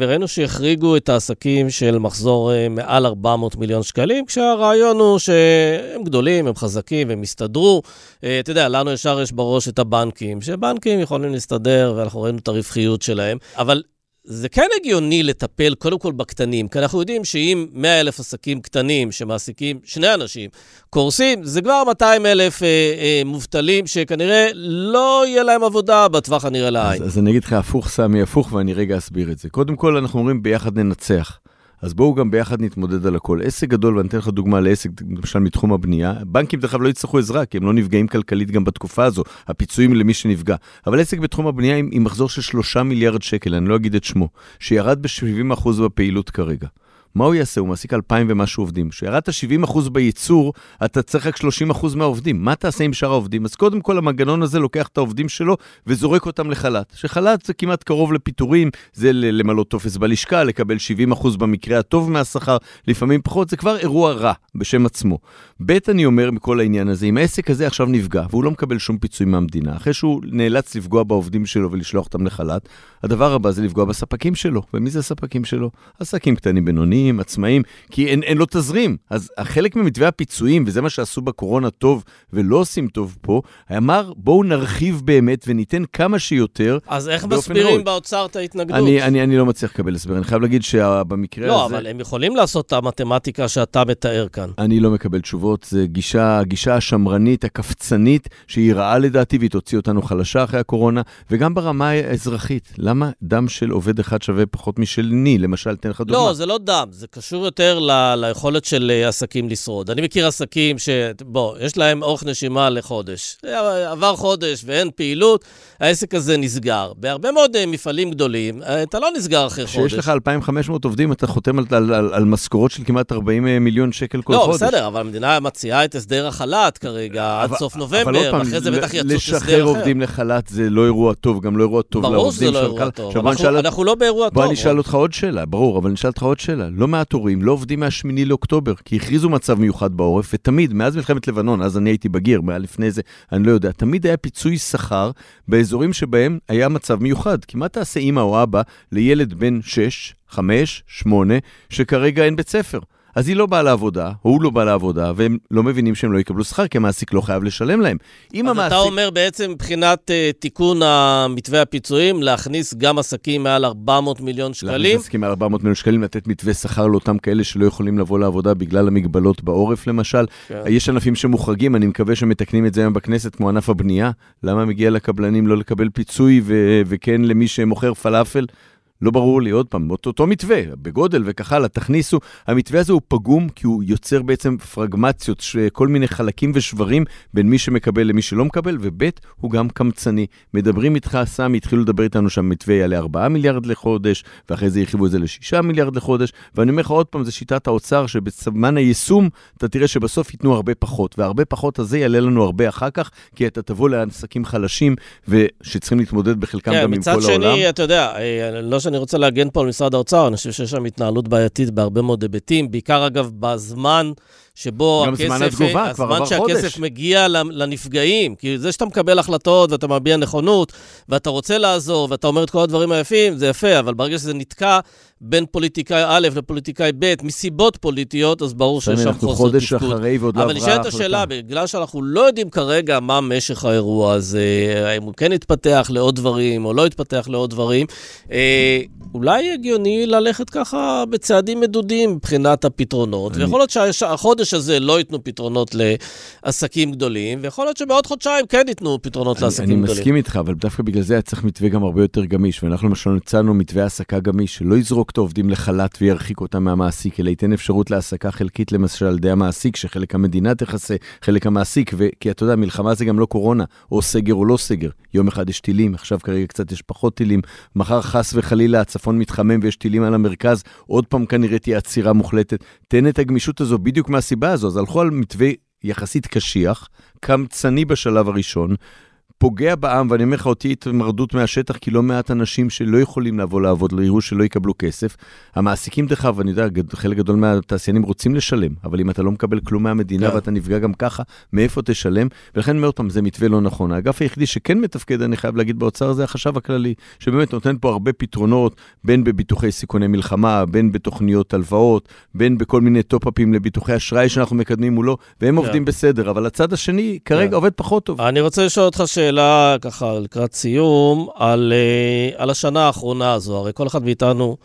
וראינו שהחריגו את העסקים של מחזור אה, מעל 400 מיליון שקלים, כשהרעיון הוא שהם גדולים, הם חזקים, הם יסתדרו. אה, אתה יודע, לנו ישר יש בראש את הבנקים, שבנקים יכולים להסתדר, ואנחנו ראינו את הרווחיות שלהם, אבל זה כן הגיוני לטפל קודם כל בקטנים, כי אנחנו יודעים שאם 100 אלף עסקים קטנים שמעסיקים שני אנשים קורסים, זה כבר 200 אלף אה, אה, מובטלים שכנראה לא יהיה להם עבודה בטווח הנראה לעין. אז, אז אני אגיד לך הפוך, סמי, הפוך, ואני רגע אסביר את זה. קודם כל, אנחנו אומרים ביחד ננצח. אז בואו גם ביחד נתמודד על הכל. עסק גדול, ואני אתן לך דוגמה לעסק, למשל מתחום הבנייה, בנקים דרך אגב לא יצטרכו עזרה, כי הם לא נפגעים כלכלית גם בתקופה הזו, הפיצויים למי שנפגע. אבל עסק בתחום הבנייה עם, עם מחזור של 3 מיליארד שקל, אני לא אגיד את שמו, שירד ב-70% בפעילות כרגע. מה הוא יעשה? הוא מעסיק 2,000 ומשהו עובדים. כשירדת 70% בייצור, אתה צריך רק 30% מהעובדים. מה תעשה עם שאר העובדים? אז קודם כל, המנגנון הזה לוקח את העובדים שלו וזורק אותם לחל"ת. שחל"ת זה כמעט קרוב לפיטורים, זה למלא טופס בלשכה, לקבל 70% במקרה הטוב מהשכר, לפעמים פחות, זה כבר אירוע רע בשם עצמו. ב', אני אומר מכל העניין הזה, אם העסק הזה עכשיו נפגע, והוא לא מקבל שום פיצוי מהמדינה, אחרי שהוא נאלץ לפגוע בעובדים שלו ולשלוח אותם לחל"ת, הדבר הבא זה לפגוע בספקים שלו. ומי זה הספקים שלו? עסקים קטנים בינוניים, עצמאים, כי אין, אין לו תזרים. אז חלק ממתווה הפיצויים, וזה מה שעשו בקורונה טוב ולא עושים טוב פה, אמר בואו נרחיב באמת וניתן כמה שיותר. אז איך מסבירים באוצר את ההתנגדות? אני, אני, אני לא מצליח לקבל הסבר, אני חייב להגיד שבמקרה לא, הזה... לא, אבל הם יכולים לעשות את המתמטיקה שאתה מתאר כאן. אני לא מקבל תשובות, זה גישה, גישה השמרנית, הקפצנית, שהיא רעה לדעתי והיא תוציא אותנו חלשה אחרי הקורונה, וגם ברמה האזרחית. למה דם של עובד אחד שווה פחות משלני? למשל, אתן לך דוגמה. לא, זה לא דם, זה קשור יותר ל- ליכולת של אה, עסקים לשרוד. אני מכיר עסקים ש... בוא, יש להם אורך נשימה לחודש. עבר חודש ואין פעילות, העסק הזה נסגר. בהרבה מאוד אה, מפעלים גדולים, אה, אתה לא נסגר אחרי חודש. כשיש לך 2,500 עובדים, אתה חותם על, על, על, על משכורות של כמעט 40 מיליון שקל כל לא, חודש. לא, בסדר, אבל המדינה מציעה את הסדר החל"ת כרגע, אבל, עד סוף נובמבר, ואחרי זה בטח יצאו הסדר אחר. לשחרר עובדים לחל"ת זה לא אירוע טוב, גם לא אירוע טוב לעובדים. ברור שזה לא אירוע טוב. אנחנו, אנחנו לא באירוע טוב. בוא אני אשאל אותך עוד שאלה, ברור, אבל אני אשאל אותך עוד שאלה. לא מעט הורים לא עובדים מהשמיני לאוקטובר, כי הכריזו מצב מיוחד בעורף, ותמיד, מאז מלחמת לבנון, אז אני הייתי בגיר, מה לפני זה, אני לא יודע, תמיד היה פיצוי שכר באזורים שבהם היה מצב מיוחד. כי מה תעשה אימא או אבא לילד בן 6, 5, 8, שכרגע אין בית ספר? אז היא לא באה לעבודה, או הוא לא בא לעבודה, והם לא מבינים שהם לא יקבלו שכר, כי המעסיק לא חייב לשלם להם. אם אז המעסיק... אתה אומר בעצם מבחינת uh, תיקון המתווה הפיצויים, להכניס גם עסקים מעל 400 מיליון שקלים? להכניס עסקים מעל 400 מיליון שקלים, לתת מתווה שכר לאותם כאלה שלא יכולים לבוא לעבודה בגלל המגבלות בעורף למשל. כן. יש ענפים שמוחרגים, אני מקווה שמתקנים את זה היום בכנסת, כמו ענף הבנייה. למה מגיע לקבלנים לא לקבל פיצוי, ו- וכן למי שמוכר פלאפל? לא ברור לי, עוד פעם, אותו, מתווה, בגודל וכך הלאה, תכניסו. המתווה הזה הוא פגום כי הוא יוצר בעצם פרגמציות, כל מיני חלקים ושברים בין מי שמקבל למי שלא מקבל, וב' הוא גם קמצני. מדברים איתך, סמי, התחילו לדבר איתנו שהמתווה יעלה 4 מיליארד לחודש, ואחרי זה הרחיבו את זה ל-6 מיליארד לחודש, ואני אומר לך עוד פעם, זה שיטת האוצר, שבזמן היישום אתה תראה שבסוף ייתנו הרבה פחות, והרבה פחות הזה יעלה לנו הרבה אחר כך, כי אתה תבוא לעסקים חלשים, ושצריכים להתמודד בחלקם כן, גם עם כל העולם. מצד שני, אתה יודע, אה, לא שאני רוצה להגן פה על משרד האוצר, אני חושב שיש שם התנהלות בעייתית בהרבה מאוד היבטים, בעיקר אגב בזמן שבו גם הכסף... גם זמן התגובה, כבר עבר חודש. הזמן שהכסף מגיע לנפגעים. כי זה שאתה מקבל החלטות ואתה מביע נכונות, ואתה רוצה לעזור, ואתה אומר את כל הדברים היפים, זה יפה, אבל ברגע שזה נתקע בין פוליטיקאי א' לפוליטיקאי ב', מסיבות פוליטיות, אז ברור שיש שם חוסר תפקוד. אנחנו חודש אחרי ועוד לא עברה ההחלטה. אבל נשאלת השאלה, בגלל שאנחנו לא יודעים כרגע מה משך האירוע הזה, האם הוא כן יתפתח לעוד דברים או לא יתפתח לעוד דברים, אה, אולי הגיוני ללכת ככה בצעדים מדודים מבחינת הפתרונות. ויכול להיות שהחודש הזה לא ייתנו פתרונות לעסקים גדולים, ויכול להיות שבעוד חודשיים כן ייתנו פתרונות אני, לעסקים אני גדולים. אני מסכים איתך, אבל דווקא בגלל זה היה צריך מתווה גם הרבה יותר גמיש, ואנחנו למשל הצענו מתווה העסקה גמיש, שלא יזרוק את העובדים לחל"ת וירחיק אותם מהמעסיק, אלא ייתן אפשרות להעסקה חלקית למשל על ידי המעסיק, שחלק המדינה תכסה, חלק המעסיק, ו... כי אתה יודע, מלחמה זה גם לא קורונה, או סגר או לא סגר. יום אחד יש טילים, עכשיו כרגע קצת יש פחות טילים, מחר חס וחלילה הצפון מתחמם ויש טילים על המרכז, עוד פעם כנראה תהיה עצירה מוחלטת. תן את הגמישות הזו בדיוק מהסיבה הזו. אז הלכו על מתווה יחסית קשיח, קמצני בשלב הראשון, פוגע בעם, ואני אומר לך, אותי התמרדות מהשטח, כי לא מעט אנשים שלא יכולים לבוא לעבוד, לא יראו שלא יקבלו כסף. המעסיקים, דרך אגב, אני יודע, חלק גדול מהתעשיינים רוצים לשלם, אבל אם אתה לא מקבל כלום מהמדינה yeah. כן. ואתה נפגע גם ככה, מאיפה תשלם? ולכן, אני אומר פעם, זה מתווה לא נכון. האגף היחידי שכן מתפקד, אני חייב להגיד, באוצר, זה החשב הכללי, שבאמת נותן פה הרבה פתרונות, בין בביטוחי סיכוני מלחמה, בין בתוכניות הלוואות, בין בכל מיני טופ-אפים לביטוחי אשראי שאנחנו מקדמים מולו, והם yeah. כן. עובדים בסדר, אבל הצד השני כרגע yeah. כן. עובד פחות טוב. אני רוצה לשאול אותך שאלה, ככה, לקראת סיום, על, uh, על השנה האחרונה הזו. הרי כל אחד מאיתנו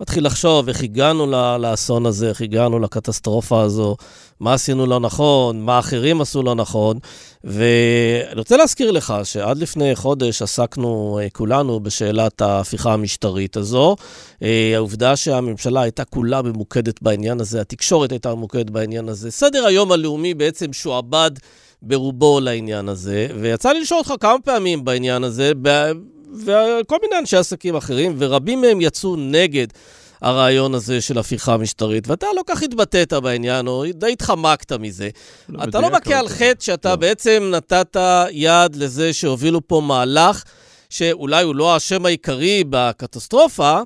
מתחיל לחשוב איך הגענו לאסון הזה, איך הגענו לקטסטרופה הזו, מה עשינו לא נכון, מה אחרים עשו לא נכון. ואני רוצה להזכיר לך שעד לפני חודש עסקנו uh, כולנו בשאלת ההפיכה המשטרית הזו. Uh, העובדה שהממשלה הייתה כולה ממוקדת בעניין הזה, התקשורת הייתה ממוקדת בעניין הזה. סדר היום הלאומי בעצם שועבד. ברובו לעניין הזה, ויצא לי לשאול אותך כמה פעמים בעניין הזה, וכל מיני אנשי עסקים אחרים, ורבים מהם יצאו נגד הרעיון הזה של הפיכה משטרית, ואתה לא כך התבטאת בעניין, או די התחמקת מזה. לא אתה לא מכה על חטא שאתה לא. בעצם נתת יד לזה שהובילו פה מהלך, שאולי הוא לא האשם העיקרי בקטסטרופה,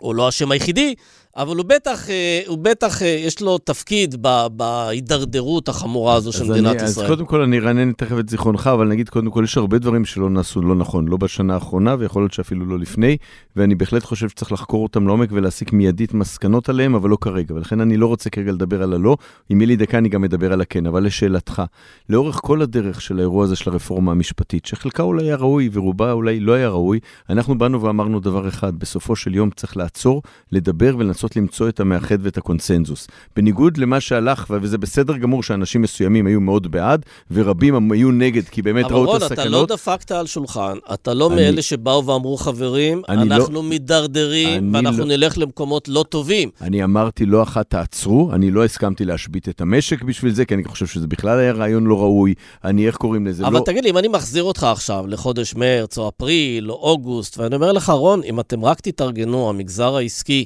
או לא האשם היחידי, אבל הוא בטח, אה, הוא בטח, אה, יש לו תפקיד בהידרדרות החמורה הזו של מדינת אני, ישראל. אז קודם כל, אני ארענן תכף את זיכרונך, אבל נגיד, קודם כל, יש הרבה דברים שלא נעשו לא נכון, לא בשנה האחרונה, ויכול להיות שאפילו לא לפני, ואני בהחלט חושב שצריך לחקור אותם לעומק ולהסיק מיידית מסקנות עליהם, אבל לא כרגע. ולכן אני לא רוצה כרגע לדבר על הלא. אם יהיה לי דקה, אני גם אדבר על הכן. אבל לשאלתך, לאורך כל הדרך של האירוע הזה של הרפורמה המשפטית, שחלקה אולי היה ראוי ורובה אולי לא היה ראוי, אנחנו באנו ואמרנו דבר אחד, בסופו של יום צריך לעצור, לדבר ולנסות למצוא את המאחד ואת הקונסנזוס. בניגוד למה שהלך, וזה בסדר גמור שאנשים מסוימים היו מאוד בעד, ורבים היו נגד, כי באמת ראו רון, את הסכנות. אבל רון, אתה לא דפקת על שולחן, אתה לא אני... מאלה שבאו ואמרו, חברים, לא- אנחנו לא... מידרדרים, ואנחנו לא... נלך למקומות לא טובים. אני אמרתי לא אחת תעצרו, אני לא הסכמתי להשבית את המשק בשביל זה, כי אני חושב שזה בכלל היה רעיון לא ראוי. אני, איך קוראים לזה? אבל לא... תגיד לי, אם אני מחזיר אותך עכשיו לחודש מרץ, או אפריל, או אוגוסט, ואני אומר לך, רון, אם אתם רק תתארגנו, המגזר העסקי,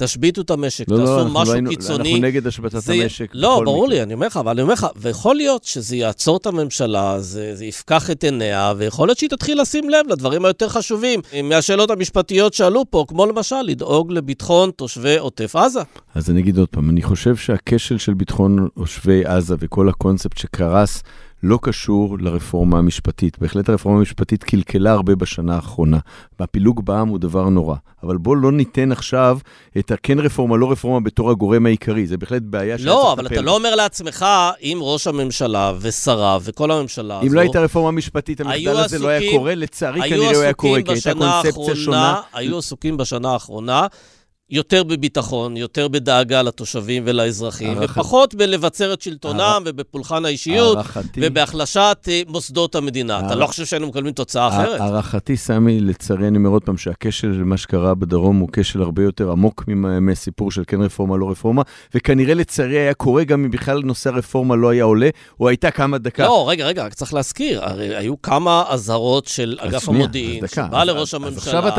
תשביתו את המשק, לא, לא תעשו לא, משהו לא קיצוני. אנחנו נגד השבתת זה... המשק. לא, ברור מקרה. לי, אני אומר לך, אבל אני אומר לך, ויכול להיות שזה יעצור את הממשלה, זה, זה יפקח את עיניה, ויכול להיות שהיא תתחיל לשים לב לדברים היותר חשובים מהשאלות המשפטיות שעלו פה, כמו למשל לדאוג לביטחון תושבי עוטף עזה. אז אני אגיד עוד פעם, אני חושב שהכשל של ביטחון תושבי עזה וכל הקונספט שקרס, לא קשור לרפורמה המשפטית. בהחלט הרפורמה המשפטית קלקלה הרבה בשנה האחרונה, והפילוג בעם הוא דבר נורא. אבל בוא לא ניתן עכשיו את הכן רפורמה, לא רפורמה בתור הגורם העיקרי, זה בהחלט בעיה שצריך לטפל. לא, אבל אתה לא אומר לעצמך, אם ראש הממשלה ושריו וכל הממשלה הזו... אם לא הייתה רפורמה משפטית, המחדל הזה לא היה קורה, לצערי כנראה לא היה קורה, כי הייתה קונספציה שונה. היו עסוקים בשנה האחרונה יותר בביטחון, יותר בדאגה לתושבים ולאזרחים, הערכת... ופחות בלבצר את שלטונם הערכ... ובפולחן האישיות, הערכתי... ובהחלשת uh, מוסדות המדינה. הערכ... אתה לא חושב שהיינו מקבלים תוצאה אחרת? הערכתי, סמי, לצערי, אני אומר עוד פעם, שהכשל של מה שקרה בדרום הוא כשל הרבה יותר עמוק מסיפור של כן רפורמה, לא רפורמה, וכנראה לצערי היה קורה גם אם בכלל נושא הרפורמה לא היה עולה, או הייתה כמה דקה. לא, רגע, רגע, רק צריך להזכיר, הרי היו כמה אזהרות של אגף המודיעין, שבא לראש הממשלה,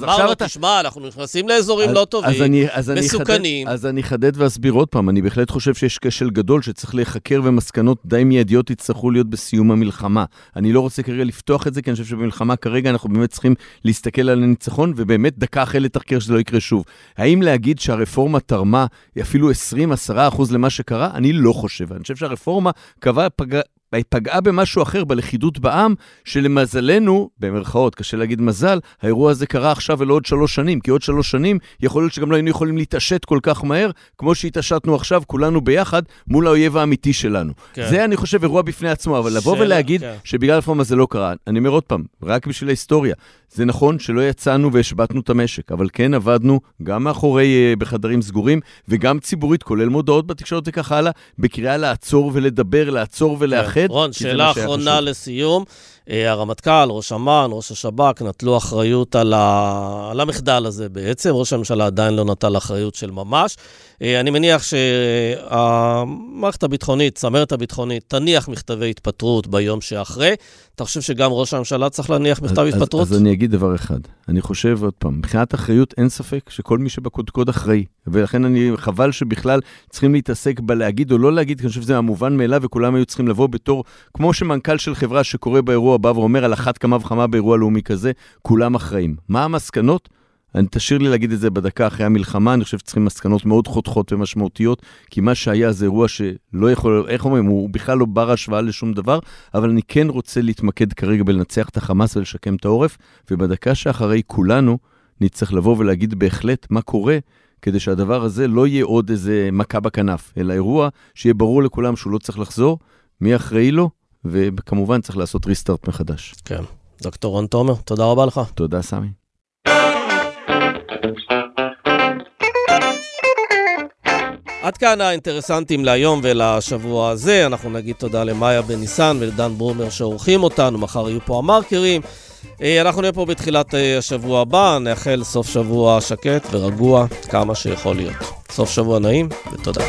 ואמר לו, תשמע, אנחנו נכנסים לאזורים לא טובים, אז אני, אז מסוכנים. אני אז אני אחדד ואסביר עוד פעם, אני בהחלט חושב שיש כשל גדול שצריך להיחקר ומסקנות די מיידיות יצטרכו להיות בסיום המלחמה. אני לא רוצה כרגע לפתוח את זה, כי אני חושב שבמלחמה כרגע אנחנו באמת צריכים להסתכל על הניצחון, ובאמת דקה אחרי לתחקר שזה לא יקרה שוב. האם להגיד שהרפורמה תרמה אפילו 20-10% למה שקרה? אני לא חושב. אני חושב שהרפורמה קבעה, פג... היא פגעה במשהו אחר, בלכידות בעם, שלמזלנו, במרכאות, קשה להגיד מזל, האירוע הזה קרה עכשיו ולא עוד שלוש שנים, כי עוד שלוש שנים יכול להיות שגם לא היינו יכולים להתעשת כל כך מהר, כמו שהתעשתנו עכשיו, כולנו ביחד, מול האויב האמיתי שלנו. כן. זה, אני חושב, אירוע בפני עצמו, אבל לבוא שאלה, ולהגיד כן. שבגלל הרפורמה זה לא קרה, אני אומר עוד פעם, רק בשביל ההיסטוריה, זה נכון שלא יצאנו והשבתנו את המשק, אבל כן עבדנו גם מאחורי, uh, בחדרים סגורים, וגם ציבורית, כולל מודעות בתקשורת וכך הלאה, בקריאה לעצור ולדבר, לעצור ולאחד. כן. רון, שאלה אחרונה לסיום. אה, הרמטכ"ל, ראש אמ"ן, ראש השב"כ, נטלו אחריות על, ה... על המחדל הזה בעצם. ראש הממשלה עדיין לא נטל אחריות של ממש. אה, אני מניח שהמערכת הביטחונית, צמרת הביטחונית, תניח מכתבי התפטרות ביום שאחרי. אתה חושב שגם ראש הממשלה צריך להניח מכתב אז, התפטרות? אז, אז אני אגיד דבר אחד. אני חושב, עוד פעם, מבחינת אחריות אין ספק שכל מי שבקודקוד אחראי. ולכן אני, חבל שבכלל צריכים להתעסק בלהגיד או לא להגיד, כי אני חושב שזה המובן מאליו, וכולם היו צריכים לבוא בתור, כמו שמנכ"ל של חברה שקורא באירוע בא ואומר על אחת כמה וכמה באירוע לאומי כזה, כולם אחראים. מה המסקנות? אני תשאיר לי להגיד את זה בדקה אחרי המלחמה, אני חושב שצריכים מסקנות מאוד חותכות ומשמעותיות, כי מה שהיה זה אירוע שלא יכול, איך אומרים, הוא בכלל לא בר השוואה לשום דבר, אבל אני כן רוצה להתמקד כרגע בלנצח את החמאס ולשקם את העורף, ובדקה שאחרי כולנו נצטרך לבוא ולהגיד בהחלט מה קורה, כדי שהדבר הזה לא יהיה עוד איזה מכה בכנף, אלא אירוע שיהיה ברור לכולם שהוא לא צריך לחזור, מי אחראי לו, וכמובן צריך לעשות ריסטארט מחדש. כן. דוקטור רון תומר, תודה רבה לך. תודה, סמי. עד כאן האינטרסנטים להיום ולשבוע הזה. אנחנו נגיד תודה למאיה בן ניסן ולדן ברומר שעורכים אותנו, מחר יהיו פה המרקרים. אה, אנחנו נהיה פה בתחילת אה, השבוע הבא, נאחל סוף שבוע שקט ורגוע כמה שיכול להיות. סוף שבוע נעים ותודה.